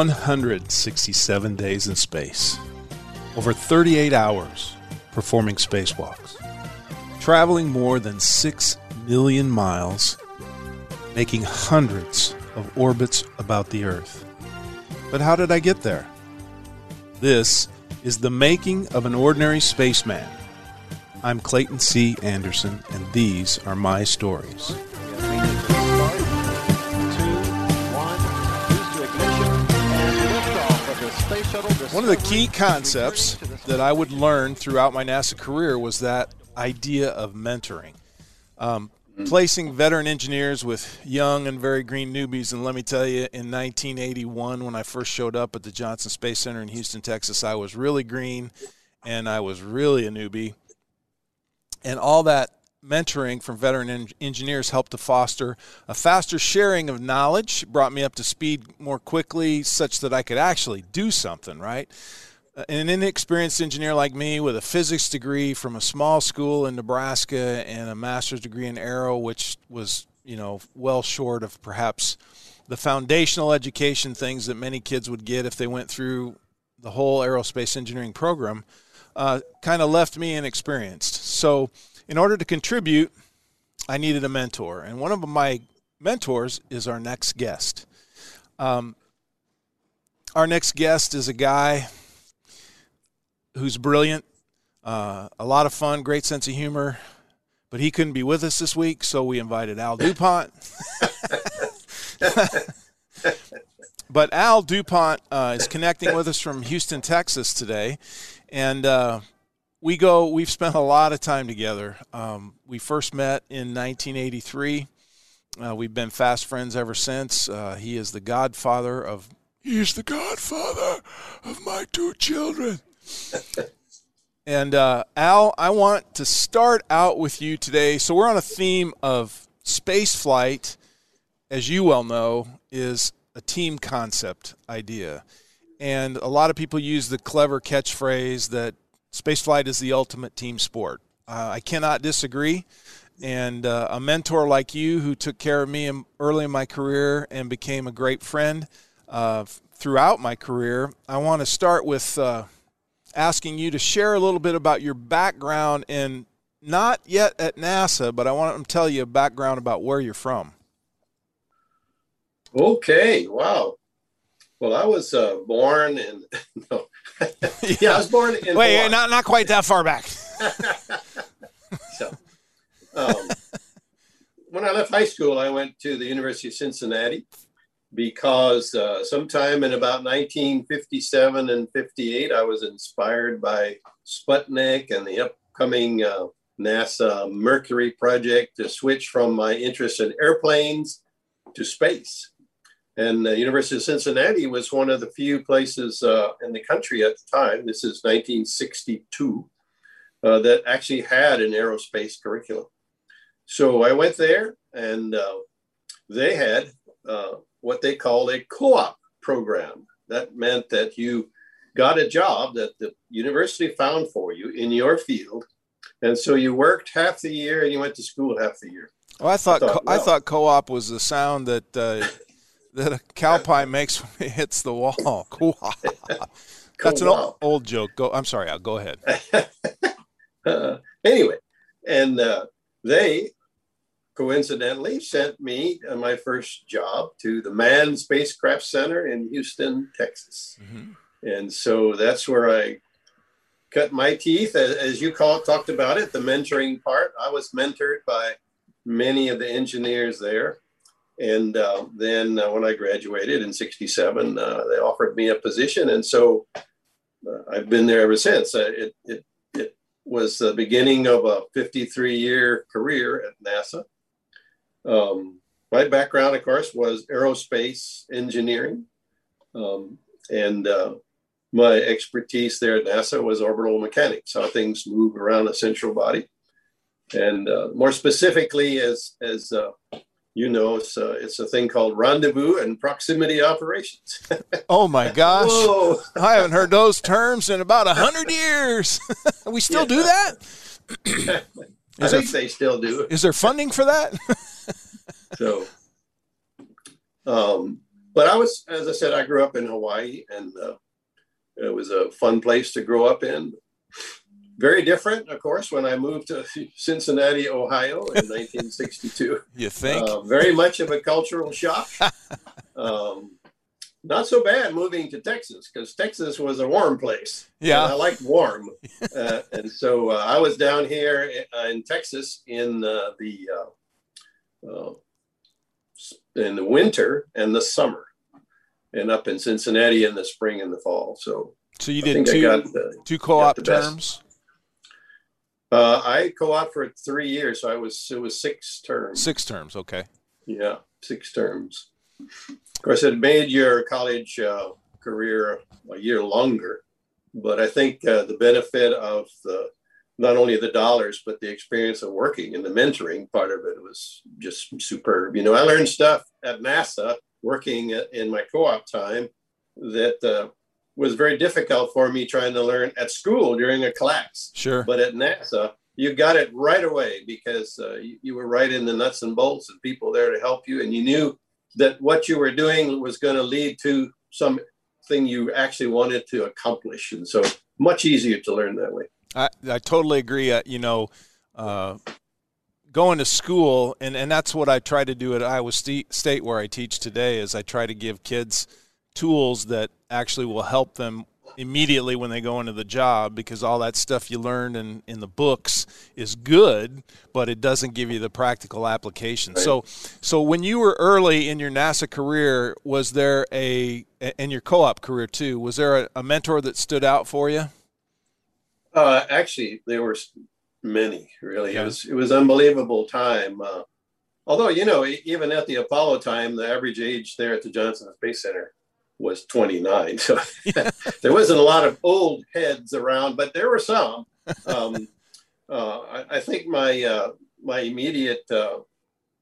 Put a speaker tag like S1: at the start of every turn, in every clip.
S1: One hundred sixty-seven days in space, over thirty-eight hours performing spacewalks, traveling more than six million miles making hundreds of orbits about the Earth. But how did I get there? This is the making of an ordinary spaceman. I'm Clayton C. Anderson, and these are my stories. One of the key concepts that I would learn throughout my NASA career was that idea of mentoring. Um, placing veteran engineers with young and very green newbies. And let me tell you, in 1981, when I first showed up at the Johnson Space Center in Houston, Texas, I was really green and I was really a newbie. And all that mentoring from veteran en- engineers helped to foster a faster sharing of knowledge, brought me up to speed more quickly, such that I could actually do something, right? an inexperienced engineer like me with a physics degree from a small school in Nebraska and a master's degree in aero, which was, you know, well short of perhaps the foundational education things that many kids would get if they went through the whole aerospace engineering program, uh, kind of left me inexperienced. So, in order to contribute, I needed a mentor. And one of my mentors is our next guest. Um, our next guest is a guy who's brilliant, uh, a lot of fun, great sense of humor, but he couldn't be with us this week, so we invited Al Dupont. but Al Dupont uh, is connecting with us from Houston, Texas today, and uh, we go. We've spent a lot of time together. Um, we first met in 1983. Uh, we've been fast friends ever since. Uh, he is the godfather of. He is the godfather of my two children and uh, Al, I want to start out with you today. So we're on a theme of space flight, as you well know, is a team concept idea. And a lot of people use the clever catchphrase that spaceflight is the ultimate team sport. Uh, I cannot disagree. And uh, a mentor like you, who took care of me early in my career and became a great friend uh, throughout my career, I want to start with uh, asking you to share a little bit about your background in not yet at NASA, but I want to tell you a background about where you're from.
S2: Okay, wow. Well, I was uh, born in no. yeah, I was born in
S1: Wait, Hawaii. not not quite that far back.
S2: so, um, when I left high school, I went to the University of Cincinnati because uh, sometime in about 1957 and 58, I was inspired by Sputnik and the upcoming uh, NASA Mercury project to switch from my interest in airplanes to space. And the University of Cincinnati was one of the few places uh, in the country at the time, this is 1962, uh, that actually had an aerospace curriculum. So I went there and uh, they had uh, what they called a co op program. That meant that you got a job that the university found for you in your field. And so you worked half the year and you went to school half the year.
S1: Oh, I thought I thought, well, I thought co-op was the sound that uh, that a cow pie makes when it hits the wall. That's an old, old, joke. Go. I'm sorry. I'll go ahead.
S2: uh, anyway, and uh, they coincidentally sent me uh, my first job to the Manned Spacecraft Center in Houston, Texas. Mm-hmm. And so that's where I cut my teeth, as you call, talked about it, the mentoring part. I was mentored by many of the engineers there. And uh, then uh, when I graduated in 67, uh, they offered me a position. And so uh, I've been there ever since. Uh, it, it, it was the beginning of a 53 year career at NASA. Um, my background, of course, was aerospace engineering. Um, and my expertise there at NASA was orbital mechanics, how things move around a central body. And uh, more specifically, as, as uh, you know, it's, uh, it's a thing called rendezvous and proximity operations.
S1: oh my gosh. Whoa. I haven't heard those terms in about a hundred years. we still yeah. do that?
S2: I think there, they still do.
S1: Is there funding for that?
S2: so, um, but I was, as I said, I grew up in Hawaii and uh, it was a fun place to grow up in. Very different, of course, when I moved to Cincinnati, Ohio in 1962.
S1: You think?
S2: Uh, very much of a cultural shock. um, not so bad moving to Texas because Texas was a warm place.
S1: Yeah,
S2: I liked warm, uh, and so uh, I was down here uh, in Texas in uh, the uh, uh, in the winter and the summer and up in Cincinnati in the spring and the fall. So,
S1: so you did two, two co-op terms.
S2: Uh, I co-op for three years, so I was it was six terms.
S1: Six terms, okay.
S2: Yeah, six terms. Of course, it made your college uh, career a year longer, but I think uh, the benefit of the not only the dollars but the experience of working and the mentoring part of it was just superb. You know, I learned stuff at NASA working in my co-op time that uh, was very difficult for me trying to learn at school during a class.
S1: Sure.
S2: But at NASA, you got it right away because uh, you, you, were right in the nuts and bolts and people there to help you, and you knew that what you were doing was going to lead to something you actually wanted to accomplish, and so much easier to learn that way.
S1: I, I totally agree. Uh, you know, uh, going to school, and, and that's what I try to do at Iowa State, where I teach today, is I try to give kids tools that actually will help them immediately when they go into the job because all that stuff you learned in, in the books is good, but it doesn't give you the practical application. Right. So, so when you were early in your NASA career, was there a, in your co-op career too, was there a, a mentor that stood out for you?
S2: Uh, actually, there were many really. Yeah. It was it was unbelievable time. Uh, although you know, even at the Apollo time, the average age there at the Johnson Space Center was 29. So there wasn't a lot of old heads around, but there were some. Um, uh, I, I, think my uh, my immediate uh,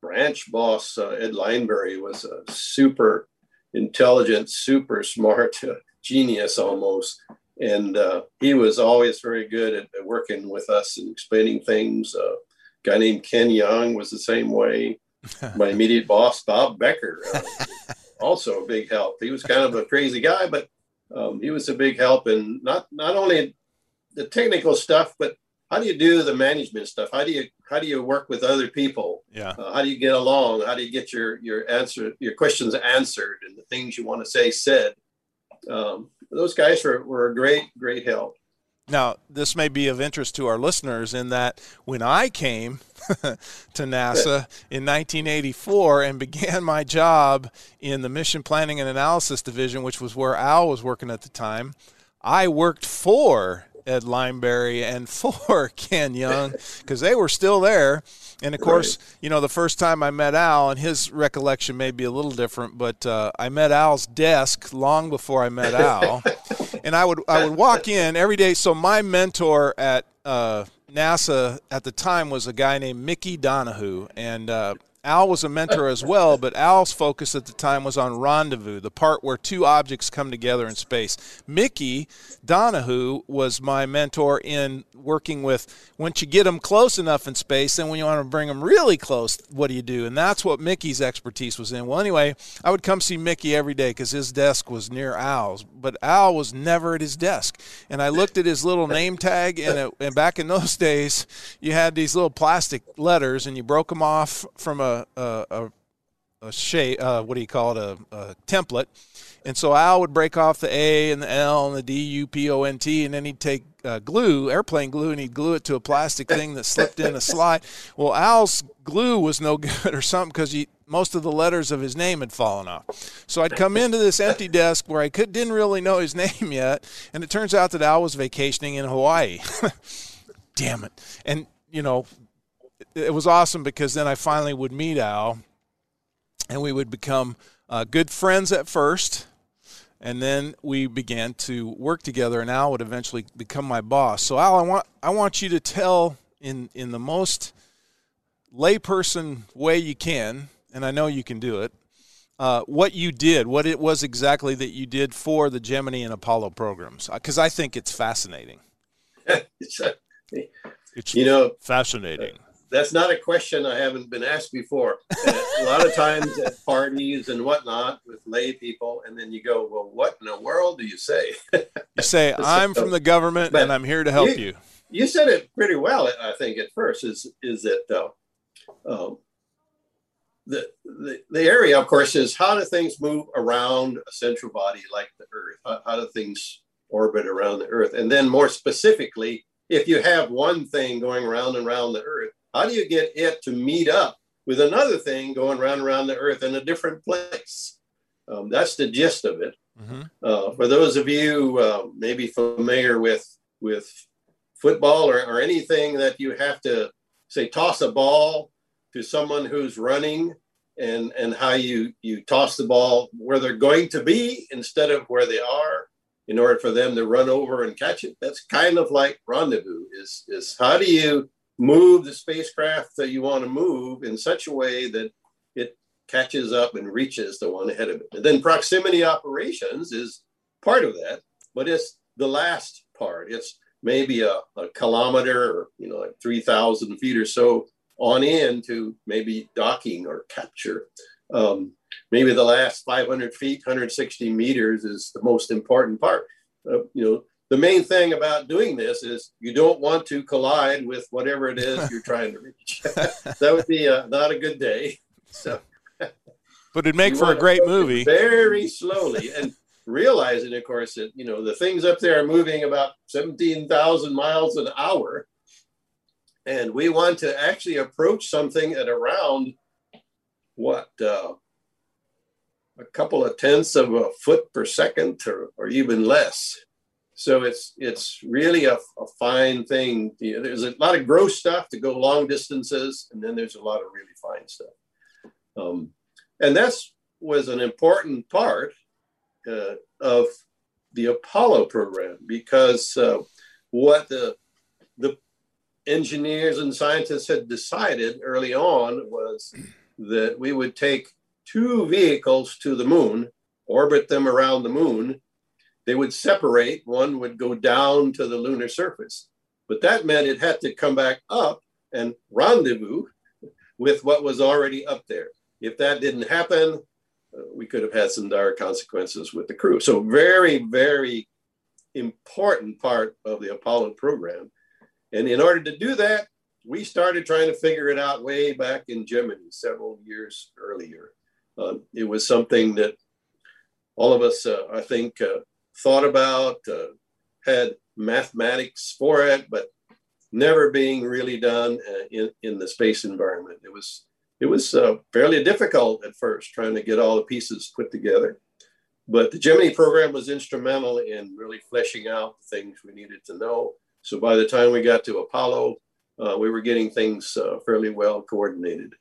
S2: branch boss uh, Ed Lineberry was a super intelligent, super smart genius almost and uh, he was always very good at, at, working with us and explaining things. Uh, a guy named Ken Young was the same way. My immediate boss, Bob Becker, also a big help. He was kind of a crazy guy, but um, he was a big help in not not only the technical stuff, but how do you do the management stuff? How do you how do you work with other people?
S1: Yeah.
S2: Uh, how do you get along? How do you get your your answer your questions answered and the things you want to say said? Um, those guys were, were a great, great help.
S1: Now, this may be of interest to our listeners in that when I came to NASA in 1984 and began my job in the Mission Planning and Analysis Division, which was where Al was working at the time, I worked for Ed Lineberry and for Ken Young because they were still there. And of course, right. you know, the first time I met Al, and his recollection may be a little different, but uh, I met Al's desk long before I met Al, and I would I would walk in every day. So my mentor at uh, NASA at the time was a guy named Mickey Donahue, and uh, Al was a mentor as well, but Al's focus at the time was on rendezvous, the part where two objects come together in space. Mickey Donahue was my mentor in working with once you get them close enough in space, then when you want to bring them really close, what do you do? And that's what Mickey's expertise was in. Well, anyway, I would come see Mickey every day because his desk was near Al's, but Al was never at his desk. And I looked at his little name tag, and, it, and back in those days, you had these little plastic letters, and you broke them off from a a a, a shape. Uh, what do you call it? A, a, template. And so Al would break off the A and the L and the D U P O N T, and then he'd take uh, glue, airplane glue, and he'd glue it to a plastic thing that slipped in a slide. Well, Al's glue was no good or something because most of the letters of his name had fallen off. So I'd come into this empty desk where I could, didn't really know his name yet, and it turns out that Al was vacationing in Hawaii. Damn it! And you know, it was awesome because then I finally would meet Al, and we would become uh, good friends at first and then we began to work together and al would eventually become my boss. So al i want i want you to tell in in the most layperson way you can and i know you can do it uh, what you did what it was exactly that you did for the gemini and apollo programs because i think it's fascinating.
S2: It's, uh, it's you know
S1: fascinating
S2: that's not a question I haven't been asked before. a lot of times at parties and whatnot with lay people, and then you go, "Well, what in the world do you say?"
S1: you say, "I'm from the government and I'm here to help you, you."
S2: You said it pretty well, I think. At first, is is that uh, um, the, the the area, of course, is how do things move around a central body like the Earth? How, how do things orbit around the Earth? And then, more specifically, if you have one thing going around and around the Earth how do you get it to meet up with another thing going around around the earth in a different place? Um, that's the gist of it. Mm-hmm. Uh, for those of you uh, maybe familiar with with football or, or anything that you have to say toss a ball to someone who's running and and how you you toss the ball where they're going to be instead of where they are in order for them to run over and catch it that's kind of like rendezvous is is how do you move the spacecraft that you want to move in such a way that it catches up and reaches the one ahead of it. And then proximity operations is part of that, but it's the last part. It's maybe a, a kilometer or you know like 3,000 feet or so on in to maybe docking or capture. Um, maybe the last 500 feet, 160 meters is the most important part. Uh, you know, the main thing about doing this is you don't want to collide with whatever it is you're trying to reach. that would be a, not a good day. So,
S1: but it'd make for a great movie.
S2: Very slowly and realizing, of course, that you know the things up there are moving about seventeen thousand miles an hour, and we want to actually approach something at around what uh, a couple of tenths of a foot per second, or, or even less so it's it's really a, a fine thing. You know, there's a lot of gross stuff to go long distances, and then there's a lot of really fine stuff. Um, and that's was an important part uh, of the Apollo program because uh, what the the engineers and scientists had decided early on was that we would take two vehicles to the moon, orbit them around the moon, they would separate. One would go down to the lunar surface, but that meant it had to come back up and rendezvous with what was already up there. If that didn't happen, uh, we could have had some dire consequences with the crew. So, very, very important part of the Apollo program. And in order to do that, we started trying to figure it out way back in Gemini several years earlier. Uh, it was something that all of us, uh, I think, uh, thought about, uh, had mathematics for it, but never being really done uh, in, in the space environment. It was it was uh, fairly difficult at first trying to get all the pieces put together. But the Gemini program was instrumental in really fleshing out the things we needed to know. So by the time we got to Apollo, uh, we were getting things uh, fairly well coordinated.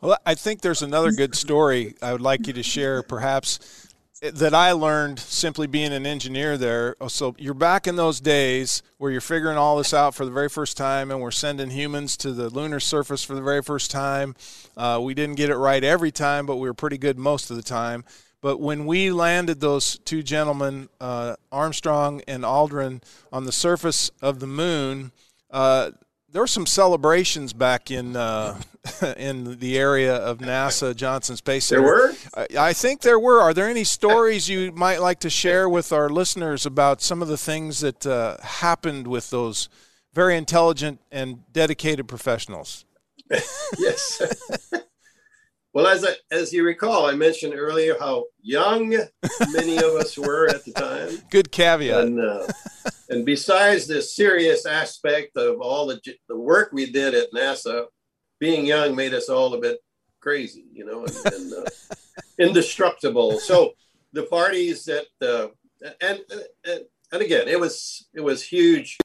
S1: Well, I think there's another good story I would like you to share, perhaps that I learned simply being an engineer there. Oh, so you're back in those days where you're figuring all this out for the very first time, and we're sending humans to the lunar surface for the very first time. Uh, we didn't get it right every time, but we were pretty good most of the time. But when we landed those two gentlemen, uh, Armstrong and Aldrin, on the surface of the moon, uh, there were some celebrations back in uh, in the area of NASA Johnson Space Center.
S2: There were.
S1: I, I think there were. Are there any stories you might like to share with our listeners about some of the things that uh, happened with those very intelligent and dedicated professionals?
S2: yes. Well, as I, as you recall, I mentioned earlier how young many of us were at the time.
S1: Good caveat.
S2: And, uh, and besides the serious aspect of all the the work we did at NASA, being young made us all a bit crazy, you know, and, and uh, indestructible. So the parties that uh, and, and and again, it was it was huge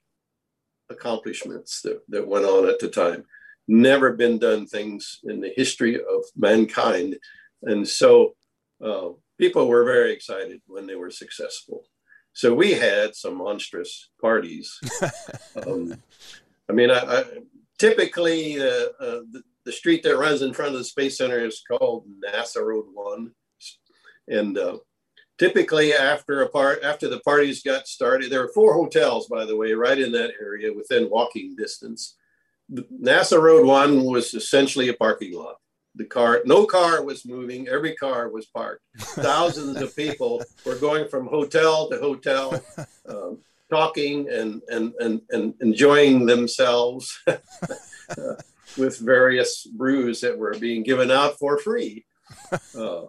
S2: accomplishments that, that went on at the time. Never been done things in the history of mankind, and so uh, people were very excited when they were successful. So we had some monstrous parties. um, I mean, I, I typically uh, uh, the, the, street that runs in front of the Space Center is called NASA Road One, and uh, typically after a part after the parties got started, there were four hotels, by the way, right in that area within walking distance. NASA Road One was essentially a parking lot. The car no car was moving. Every car was parked. Thousands of people were going from hotel to hotel um, talking and, and and and enjoying themselves uh, with various brews that were being given out for free. Uh,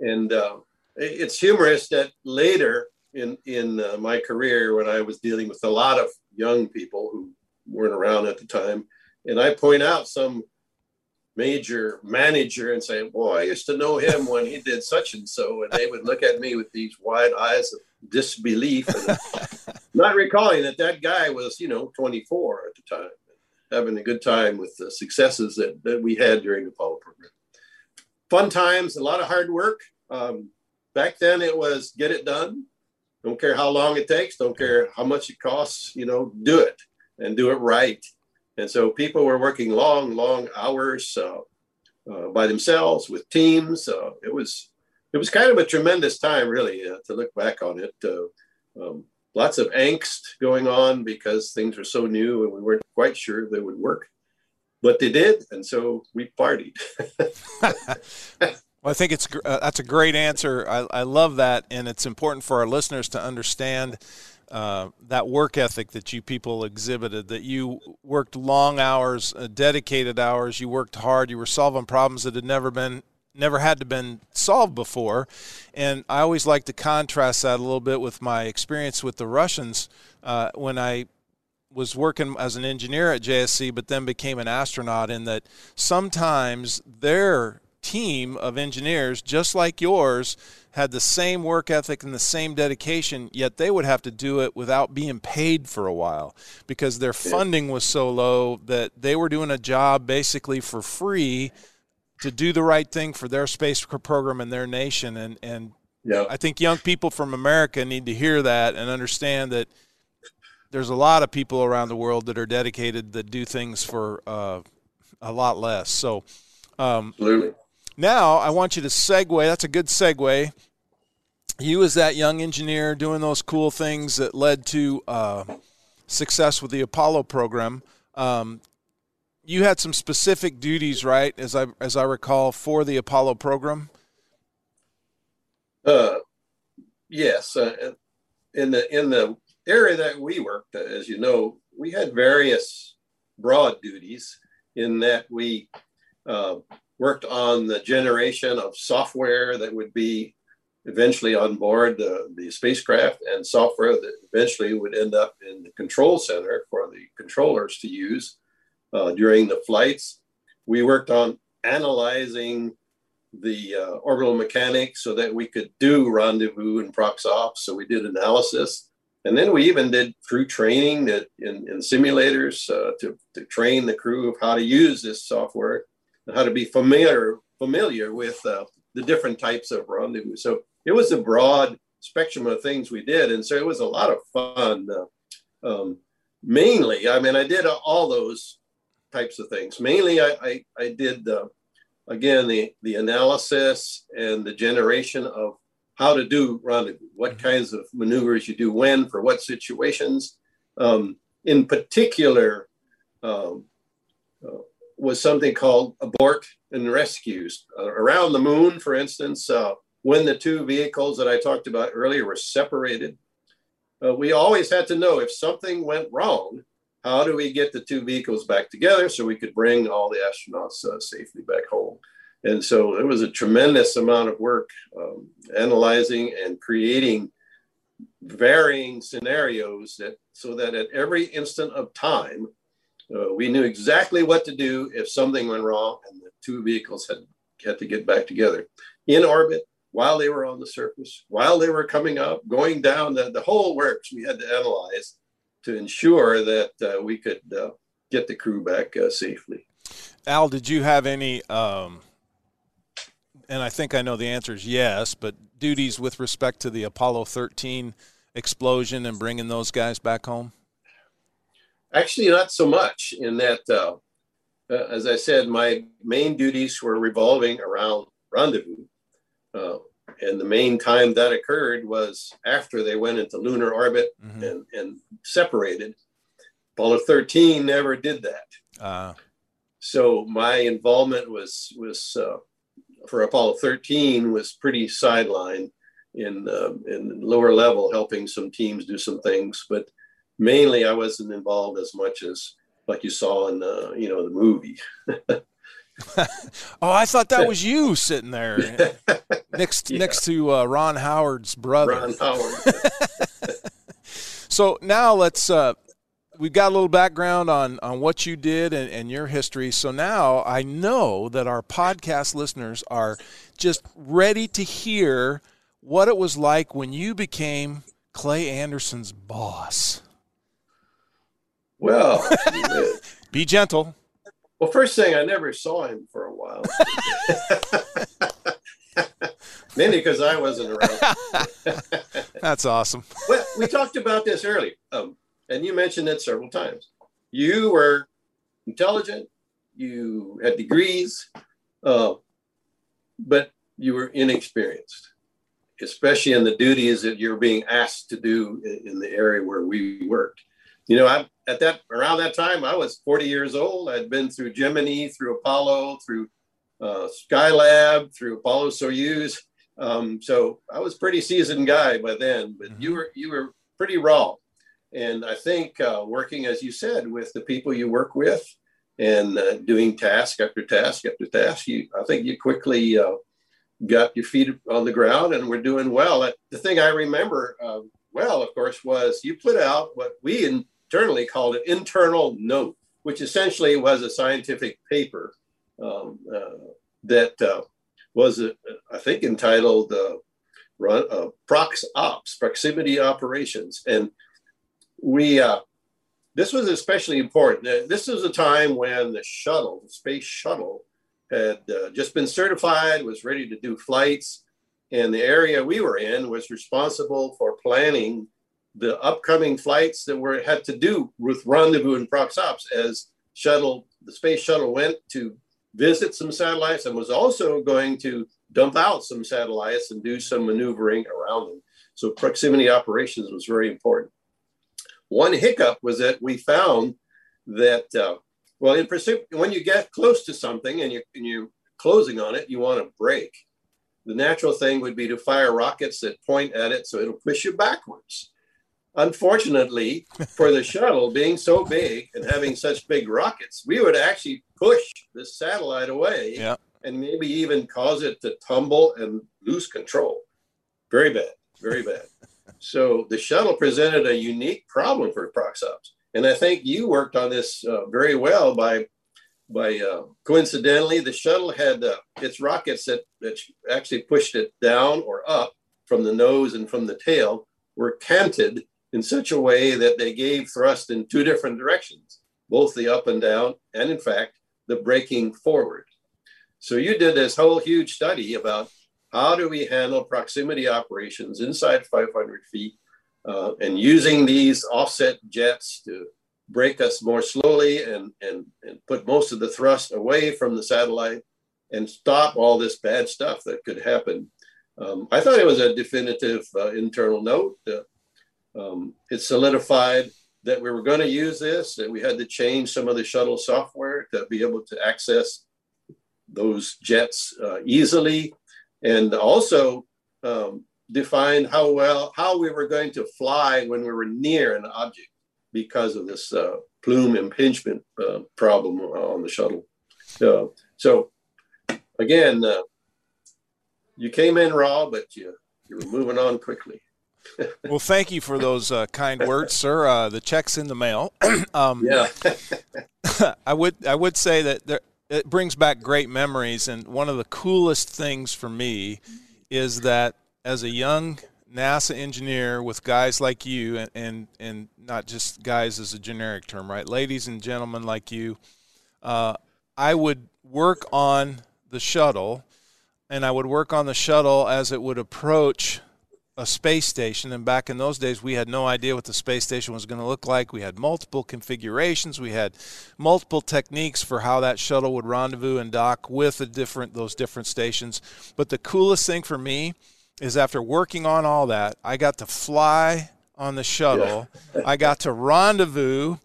S2: and uh, it's humorous that later in in uh, my career when i was dealing with a lot of young people who weren't around at the time and i point out some major manager and say, Boy, I used to know him when he did such and so. And they would look at me with these wide eyes of disbelief and not recalling that that guy was, you know, 24 at the time, having a good time with the successes that, that we had during the Apollo program. Fun times, a lot of hard work. Um, back then it was get it done. Don't care how long it takes, don't care how much it costs, you know, do it and do it right and so people were working long, long hours uh, uh, by themselves with teams. Uh, it was it was kind of a tremendous time, really, uh, to look back on it. Um, lots of angst going on because things were so new and we weren't quite sure they would work, but they did, and so we partied.
S1: Well, I think it's uh, that's a great answer. I, I love that, and it's important for our listeners to understand uh, that work ethic that you people exhibited, that you worked long hours, uh, dedicated hours, you worked hard, you were solving problems that had never been never had to been solved before. And I always like to contrast that a little bit with my experience with the Russians uh, when I was working as an engineer at JSC, but then became an astronaut. In that sometimes their team of engineers, just like yours, had the same work ethic and the same dedication, yet they would have to do it without being paid for a while because their funding was so low that they were doing a job basically for free to do the right thing for their space program and their nation. And, and yeah. I think young people from America need to hear that and understand that there's a lot of people around the world that are dedicated that do things for uh, a lot less. So, um, Absolutely. Now, I want you to segue. That's a good segue. You, as that young engineer doing those cool things that led to uh, success with the Apollo program, um, you had some specific duties, right? As I as I recall, for the Apollo program.
S2: Uh, yes, uh, in the in the area that we worked, as you know, we had various broad duties in that we uh, worked on the generation of software that would be eventually on board the, the spacecraft and software that eventually would end up in the control center for the controllers to use uh, during the flights. We worked on analyzing the uh, orbital mechanics so that we could do rendezvous and prox ops. So we did analysis. And then we even did crew training that in, in simulators uh, to, to train the crew of how to use this software how to be familiar familiar with uh, the different types of rendezvous. So it was a broad spectrum of things we did, and so it was a lot of fun. Uh, um, mainly, I mean, I did all those types of things. Mainly, I I, I did uh, again the the analysis and the generation of how to do rendezvous, what mm-hmm. kinds of maneuvers you do when for what situations. Um, in particular, um, uh, was something called abort and rescues. Uh, around the moon, for instance, uh, when the two vehicles that I talked about earlier were separated, uh, we always had to know if something went wrong, how do we get the two vehicles back together so we could bring all the astronauts uh, safely back home? And so it was a tremendous amount of work um, analyzing and creating varying scenarios that so that at every instant of time, Uh, we knew exactly what to do if something went wrong and the two vehicles had, had to get back together in orbit while they were on the surface, while they were coming up, going down, the, the whole works we had to analyze to ensure that uh, we could uh, get the crew back uh, safely.
S1: Al, did you have any, um, and I think I know the answer is yes, but duties with respect to the Apollo 13 explosion and bringing those guys back home?
S2: Actually, not so much in that, uh, uh, as I said, my main duties were revolving around rendezvous. Uh, and the main time that occurred was after they went into lunar orbit mm-hmm. and, and separated. Apollo 13 never did that. Uh. So my involvement was was uh, for Apollo 13 was pretty sidelined in uh, in lower level, helping some teams do some things, but mainly I wasn't involved as much as like you saw in the you know the movie.
S1: oh, I thought that was you sitting there next yeah. next to uh, Ron Howard's brother.
S2: Ron Howard.
S1: so now let's. Uh, we've got a little background on on what you did and, and your history. So now I know that our podcast listeners are just ready to hear what it was like when you became Clay Anderson's boss.
S2: Well,
S1: be gentle.
S2: Well, first thing, I never saw him for a while. Mainly because I wasn't around.
S1: That's awesome.
S2: well, we talked about this earlier, um, and you mentioned it several times. You were intelligent, you had degrees, uh, but you were inexperienced, especially in the duties that you're being asked to do in, in the area where we worked. You know, I, at that around that time, I was 40 years old. I'd been through Gemini, through Apollo, through uh, Skylab, through Apollo Soyuz. Um, so I was pretty seasoned guy by then. But mm-hmm. you were you were pretty raw, and I think uh, working as you said with the people you work with and uh, doing task after task after task, you I think you quickly uh, got your feet on the ground and we're doing well. The thing I remember uh, well, of course, was you put out what we in internally called an internal note, which essentially was a scientific paper um, uh, that uh, was, uh, I think, entitled uh, run, uh, Prox Ops, Proximity Operations. And we, uh, this was especially important. This was a time when the shuttle, the space shuttle, had just been certified, was ready to do flights. And the area we were in was responsible for planning the upcoming flights that were had to do with rendezvous and prox ops as shuttle the space shuttle went to visit some satellites and was also going to dump out some satellites and do some maneuvering around them. So proximity operations was very important. One hiccup was that we found that uh, well in pursuit, when you get close to something and, you, and you're closing on it you want to brake. the natural thing would be to fire rockets that point at it so it'll push you backwards Unfortunately, for the shuttle being so big and having such big rockets, we would actually push the satellite away
S1: yeah.
S2: and maybe even cause it to tumble and lose control. Very bad, very bad. so the shuttle presented a unique problem for Proxops. And I think you worked on this uh, very well by by uh, coincidentally the shuttle had uh, its rockets that, that actually pushed it down or up from the nose and from the tail were canted in such a way that they gave thrust in two different directions, both the up and down, and in fact, the braking forward. So you did this whole huge study about how do we handle proximity operations inside 500 feet uh, and using these offset jets to brake us more slowly and, and, and put most of the thrust away from the satellite and stop all this bad stuff that could happen. Um, I thought it was a definitive uh, internal note. Uh, um, it solidified that we were going to use this, that we had to change some of the shuttle software to be able to access those jets uh, easily, and also um, defined how well how we were going to fly when we were near an object because of this uh, plume impingement uh, problem on the shuttle. so again, uh, you came in raw, but you you were moving on quickly
S1: well, thank you for those uh, kind words, sir. Uh, the check's in the mail.
S2: um, yeah.
S1: I would I would say that there, it brings back great memories, and one of the coolest things for me is that as a young NASA engineer with guys like you, and, and, and not just guys as a generic term, right? Ladies and gentlemen like you, uh, I would work on the shuttle, and I would work on the shuttle as it would approach a space station. And back in those days, we had no idea what the space station was going to look like. We had multiple configurations. We had multiple techniques for how that shuttle would rendezvous and dock with the different those different stations. But the coolest thing for me is after working on all that, I got to fly on the shuttle. Yeah. I got to rendezvous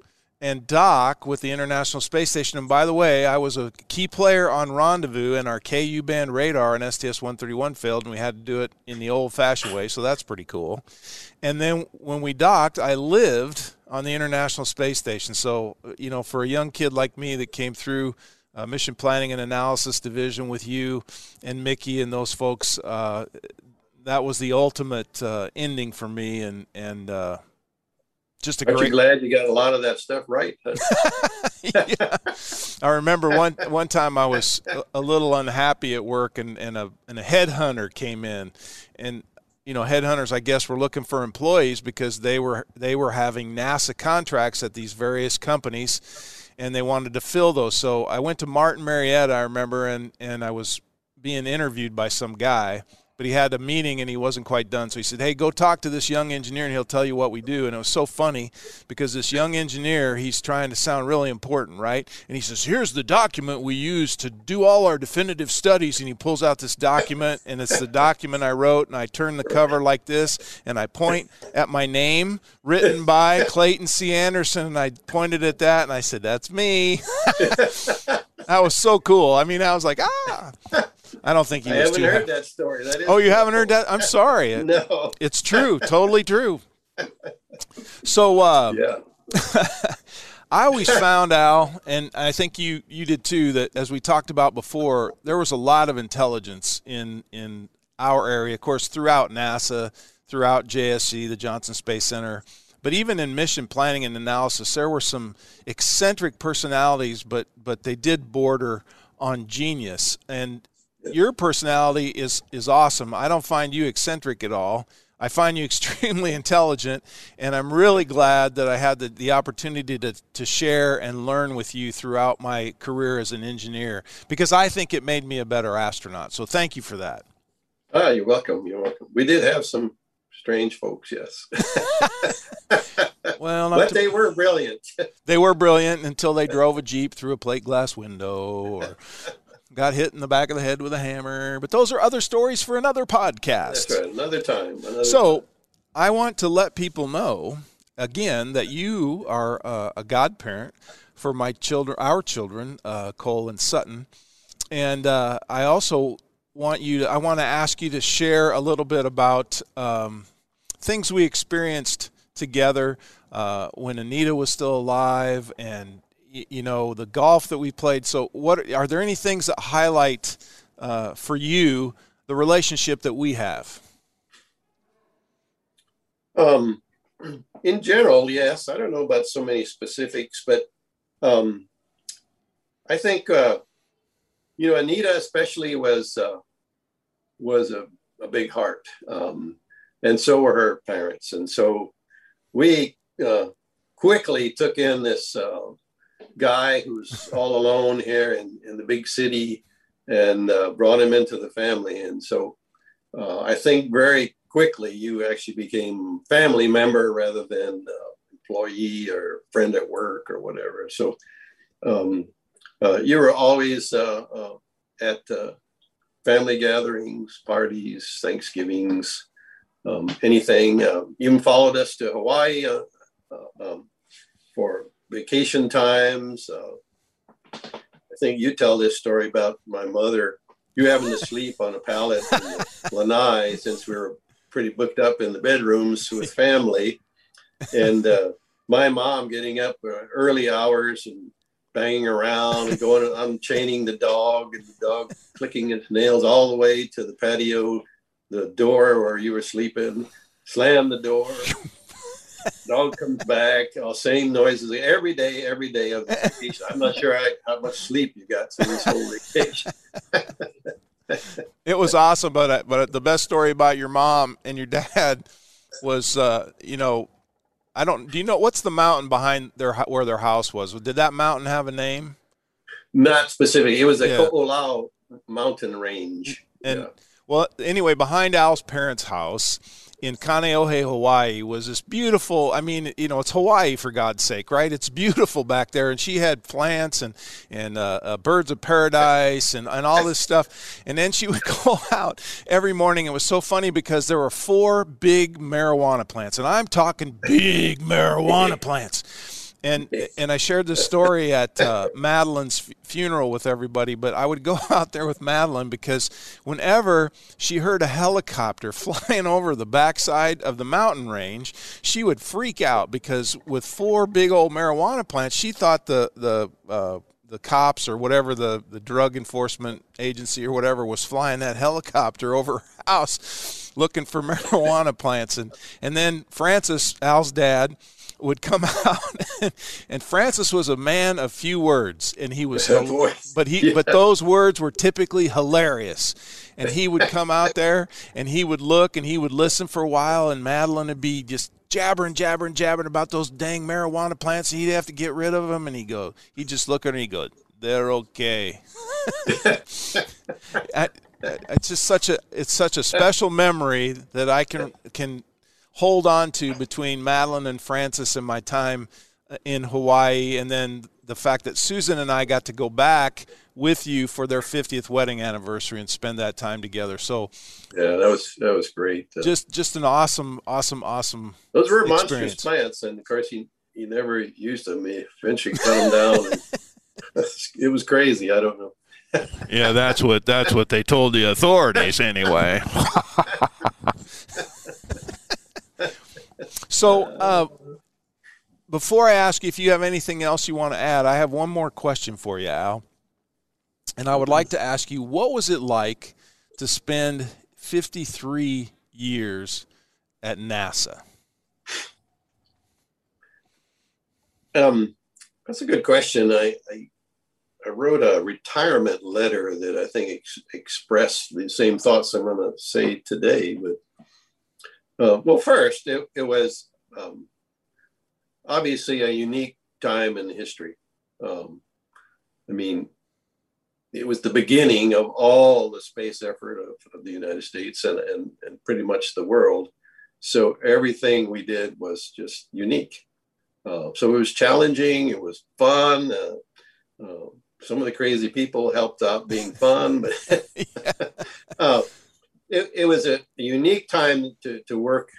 S1: and dock with the International Space Station. And by the way, I was a key player on Rendezvous, and our KU band radar and STS 131 failed, and we had to do it in the old fashioned way. So that's pretty cool. And then when we docked, I lived on the International Space Station. So, you know, for a young kid like me that came through uh, mission planning and analysis division with you and Mickey and those folks, uh, that was the ultimate uh, ending for me. And, and, uh, just a
S2: Aren't
S1: great.
S2: You glad you got a lot of that stuff right.
S1: yeah. I remember one one time I was a, little unhappy at work, and, and a and a headhunter came in, and you know headhunters I guess were looking for employees because they were they were having NASA contracts at these various companies, and they wanted to fill those. So I went to Martin Marietta, I remember, and and I was being interviewed by some guy but he had a meeting and he wasn't quite done. So he said, Hey, go talk to this young engineer and he'll tell you what we do. And it was so funny because this young engineer, he's trying to sound really important, right? And he says, Here's the document we use to do all our definitive studies. And he pulls out this document and it's the document I wrote. And I turn the cover like this and I point at my name written by Clayton C. Anderson. And I pointed at that and I said, That's me. that was so cool. I mean, I was like, Ah. I don't think he
S2: I
S1: was
S2: haven't
S1: too
S2: heard that story. That is
S1: oh, you haven't heard that? I'm sorry.
S2: It, no,
S1: it's true. Totally true. So, uh,
S2: yeah.
S1: I always found Al, and I think you you did too, that as we talked about before, there was a lot of intelligence in in our area. Of course, throughout NASA, throughout JSC, the Johnson Space Center, but even in mission planning and analysis, there were some eccentric personalities, but but they did border on genius. And your personality is is awesome. I don't find you eccentric at all. I find you extremely intelligent, and I'm really glad that I had the, the opportunity to, to share and learn with you throughout my career as an engineer because I think it made me a better astronaut. So thank you for that.
S2: Ah, you're welcome. You're welcome. We did have some strange folks, yes.
S1: well,
S2: but to, they were brilliant.
S1: they were brilliant until they drove a Jeep through a plate glass window or got hit in the back of the head with a hammer. But those are other stories for another podcast.
S2: That's right. Another time. Another
S1: so
S2: time.
S1: I want to let people know again that you are uh, a godparent for my children, our children, uh, Cole and Sutton. And uh, I also want you to, I want to ask you to share a little bit about um, things we experienced together uh, when Anita was still alive and you know the golf that we played. So, what are there any things that highlight uh, for you the relationship that we have?
S2: Um, in general, yes. I don't know about so many specifics, but um, I think uh, you know Anita especially was uh, was a, a big heart, um, and so were her parents, and so we uh, quickly took in this uh, guy who's all alone here in, in the big city and uh, brought him into the family. And so uh, I think very quickly you actually became family member rather than uh, employee or friend at work or whatever. So um, uh, you were always uh, uh, at family gatherings, parties, Thanksgivings, um, anything. you even followed us to Hawaii um, for vacation times. Uh, I think you tell this story about my mother. You having to sleep on a pallet in Lanai since we were pretty booked up in the bedrooms with family, and uh, my mom getting up uh, early hours and banging around and going unchaining the dog and the dog clicking its nails all the way to the patio, the door where you were sleeping, slam the door. Dog comes back, all same noises every day, every day of vacation. I'm not sure I, how much sleep you got through this whole vacation.
S1: it was awesome, but uh, but the best story about your mom and your dad was, uh, you know, I don't. Do you know what's the mountain behind their where their house was? Did that mountain have a name?
S2: Not specific. It was a yeah. Ko'olau mountain range.
S1: And yeah. well, anyway, behind Al's parents' house in Kaneohe, Hawaii was this beautiful, I mean, you know, it's Hawaii for God's sake, right? It's beautiful back there. And she had plants and, and uh, uh, birds of paradise and, and all this stuff. And then she would go out every morning. It was so funny because there were four big marijuana plants. And I'm talking big marijuana plants and and I shared this story at uh, Madeline's funeral with everybody. But I would go out there with Madeline because whenever she heard a helicopter flying over the backside of the mountain range, she would freak out because with four big old marijuana plants, she thought the the uh, the cops or whatever the, the drug enforcement agency or whatever was flying that helicopter over her house looking for marijuana plants and and then Francis Al's dad would come out. And, and, Francis was a man of few words and he was but he yeah. but those words were typically hilarious. And he would come out there and he would look and he would listen for a while and Madeline would be just jabbering jabbering jabbering about those dang marijuana plants and he'd have to get rid of them and he'd go he'd just look at her and he'd go they're okay. I, it's just such a it's such a special memory that I can can hold on to between Madeline and Francis and my time uh, in Hawaii, and then the fact that Susan and I got to go back with you for their 50th wedding anniversary and spend that time together. So,
S2: yeah, that was that was great.
S1: Uh, just just an awesome, awesome, awesome.
S2: Those were monstrous plants, and of course he he never used them. He eventually cut them down. And it was crazy. I don't know.
S1: yeah, that's what that's what they told the authorities anyway. So, uh, before I ask you if you have anything else you want to add, I have one more question for you, Al. And I would like to ask you what was it like to spend 53 years at NASA?
S2: Um, that's a good question. I, I, I wrote a retirement letter that I think ex- expressed the same thoughts I'm going to say today. But uh, well, first, it, it was um, obviously a unique time in history. Um, I mean, it was the beginning of all the space effort of, of the United States and, and, and, pretty much the world. So everything we did was just unique. Uh, so it was challenging, it was fun. Uh, uh, some of the crazy people helped out being fun, but uh, it, it was a, unique time to, to work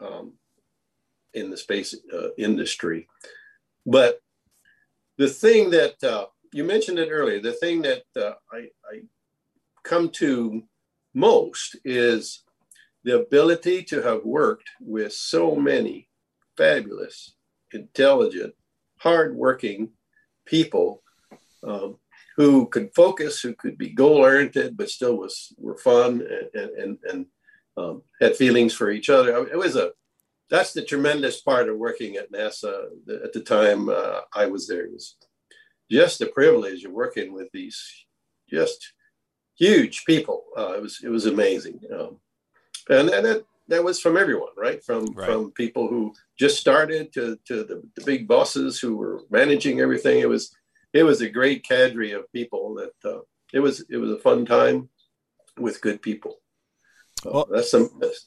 S2: um, in the space uh, industry. But the thing that uh, you mentioned it earlier, the thing that uh, I, I come to most is the ability to have worked with so many fabulous, intelligent, hardworking people um, who could focus, who could be goal oriented, but still was were fun and and, and um, had feelings for each other. It was a that's the tremendous part of working at NASA at the time uh, I was there. It was just the privilege of working with these just huge people. Uh, it was it was amazing, um, and and that that was from everyone, right? From right. from people who just started to to the, the big bosses who were managing everything. It was it was a great cadre of people that uh, it was it was a fun time with good people. So well, that's some that's,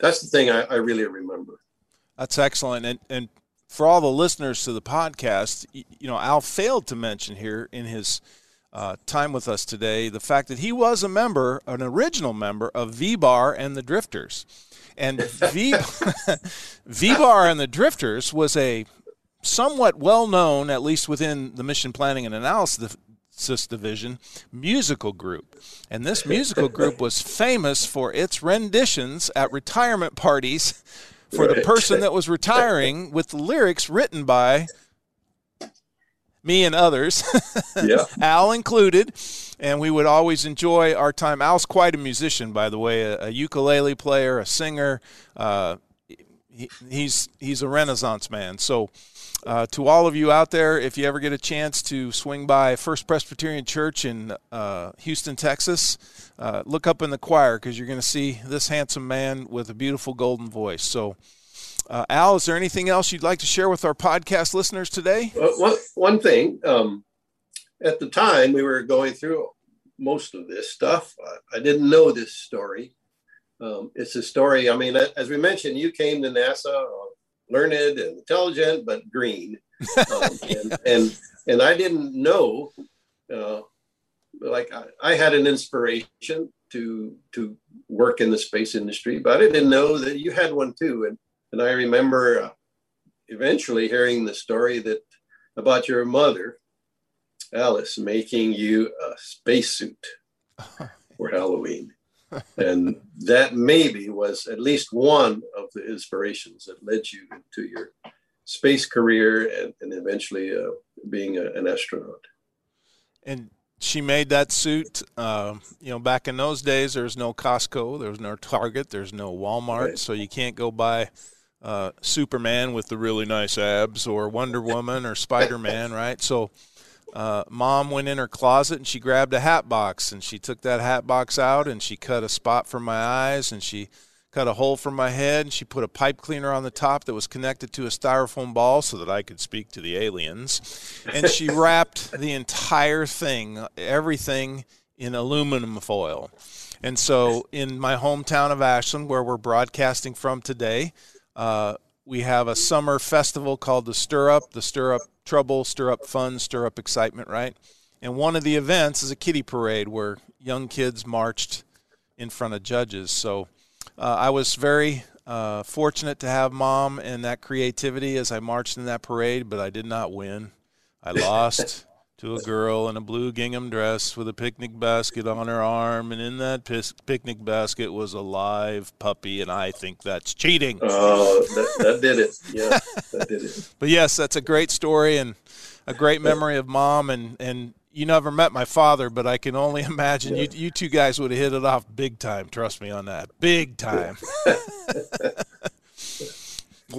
S2: that's the thing I, I, really remember.
S1: That's excellent, and and for all the listeners to the podcast, you know, Al failed to mention here in his uh, time with us today the fact that he was a member, an original member of V Bar and the Drifters. And V Bar and the Drifters was a somewhat well known, at least within the mission planning and analysis division, musical group. And this musical group was famous for its renditions at retirement parties for the person that was retiring with the lyrics written by me and others, yeah. Al included. And we would always enjoy our time. Al's quite a musician, by the way, a, a ukulele player, a singer. Uh, he, he's he's a renaissance man. So uh, to all of you out there, if you ever get a chance to swing by First Presbyterian Church in uh, Houston, Texas, uh, look up in the choir because you're going to see this handsome man with a beautiful golden voice. So, uh, Al, is there anything else you'd like to share with our podcast listeners today?
S2: one, one thing, um, at the time we were going through most of this stuff, I, I didn't know this story. Um, it's a story, I mean, as we mentioned, you came to NASA learned and intelligent, but green. Um, and, and, and I didn't know, uh, like I, I, had an inspiration to to work in the space industry, but I didn't know that you had one too. And and I remember uh, eventually hearing the story that about your mother, Alice, making you a spacesuit for Halloween and that maybe was at least one of the inspirations that led you to your space career and, and eventually uh, being a, an astronaut.
S1: And she made that suit. Uh, you know, back in those days, there was no Costco, there was no Target, there's no Walmart, right. so you can't go buy uh, Superman with the really nice abs or Wonder Woman or Spider Man, right? So uh, mom went in her closet and she grabbed a hat box and she took that hat box out and she cut a spot for my eyes and she cut a hole for my head and she put a pipe cleaner on the top that was connected to a styrofoam ball so that I could speak to the aliens. And she wrapped the entire thing, everything in aluminum foil. And so in my hometown of Ashland, where we're broadcasting from today, uh, we have a summer festival called the Stir Up. The Stir Up trouble, stir up fun, stir up excitement, right? And one of the events is a kitty parade where young kids marched in front of judges. So uh, I was very uh, fortunate to have mom and that creativity as I marched in that parade, but I did not win. I lost to a girl in a blue gingham dress with a picnic basket on her arm, and in that picnic basket was a live puppy, and I think that's cheating.
S2: Oh, that, that did it. Yeah, that did it.
S1: but yes, that's a great story and a great memory of mom, and and you never met my father, but I can only imagine yeah. you you two guys would have hit it off big time. Trust me on that, big time. well,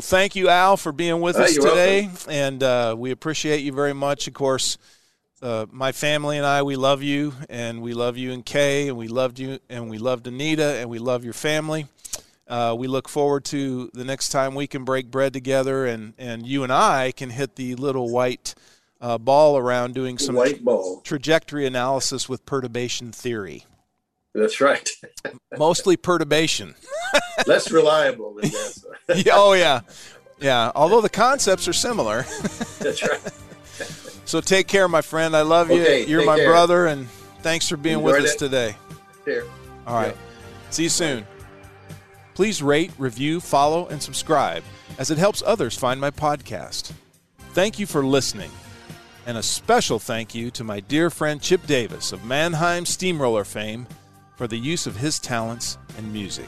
S1: thank you, Al, for being with us today, welcome. and uh, we appreciate you very much. Of course uh, my family and I, we love you, and we love you and Kay, and we loved you, and we loved Anita, and we love your family. Uh, we look forward to the next time we can break bread together, and, and you and I can hit the little white uh, ball around doing some
S2: tra-
S1: trajectory analysis with perturbation theory.
S2: That's right.
S1: Mostly perturbation.
S2: Less reliable than
S1: NASA. oh yeah, yeah. Although the concepts are similar.
S2: That's right.
S1: So take care, my friend. I love you.
S2: Okay,
S1: You're my
S2: care.
S1: brother, and thanks for being
S2: Enjoyed
S1: with us
S2: it.
S1: today. All right. See you soon. Please rate, review, follow, and subscribe as it helps others find my podcast. Thank you for listening. And a special thank you to my dear friend Chip Davis of Mannheim Steamroller fame for the use of his talents and music.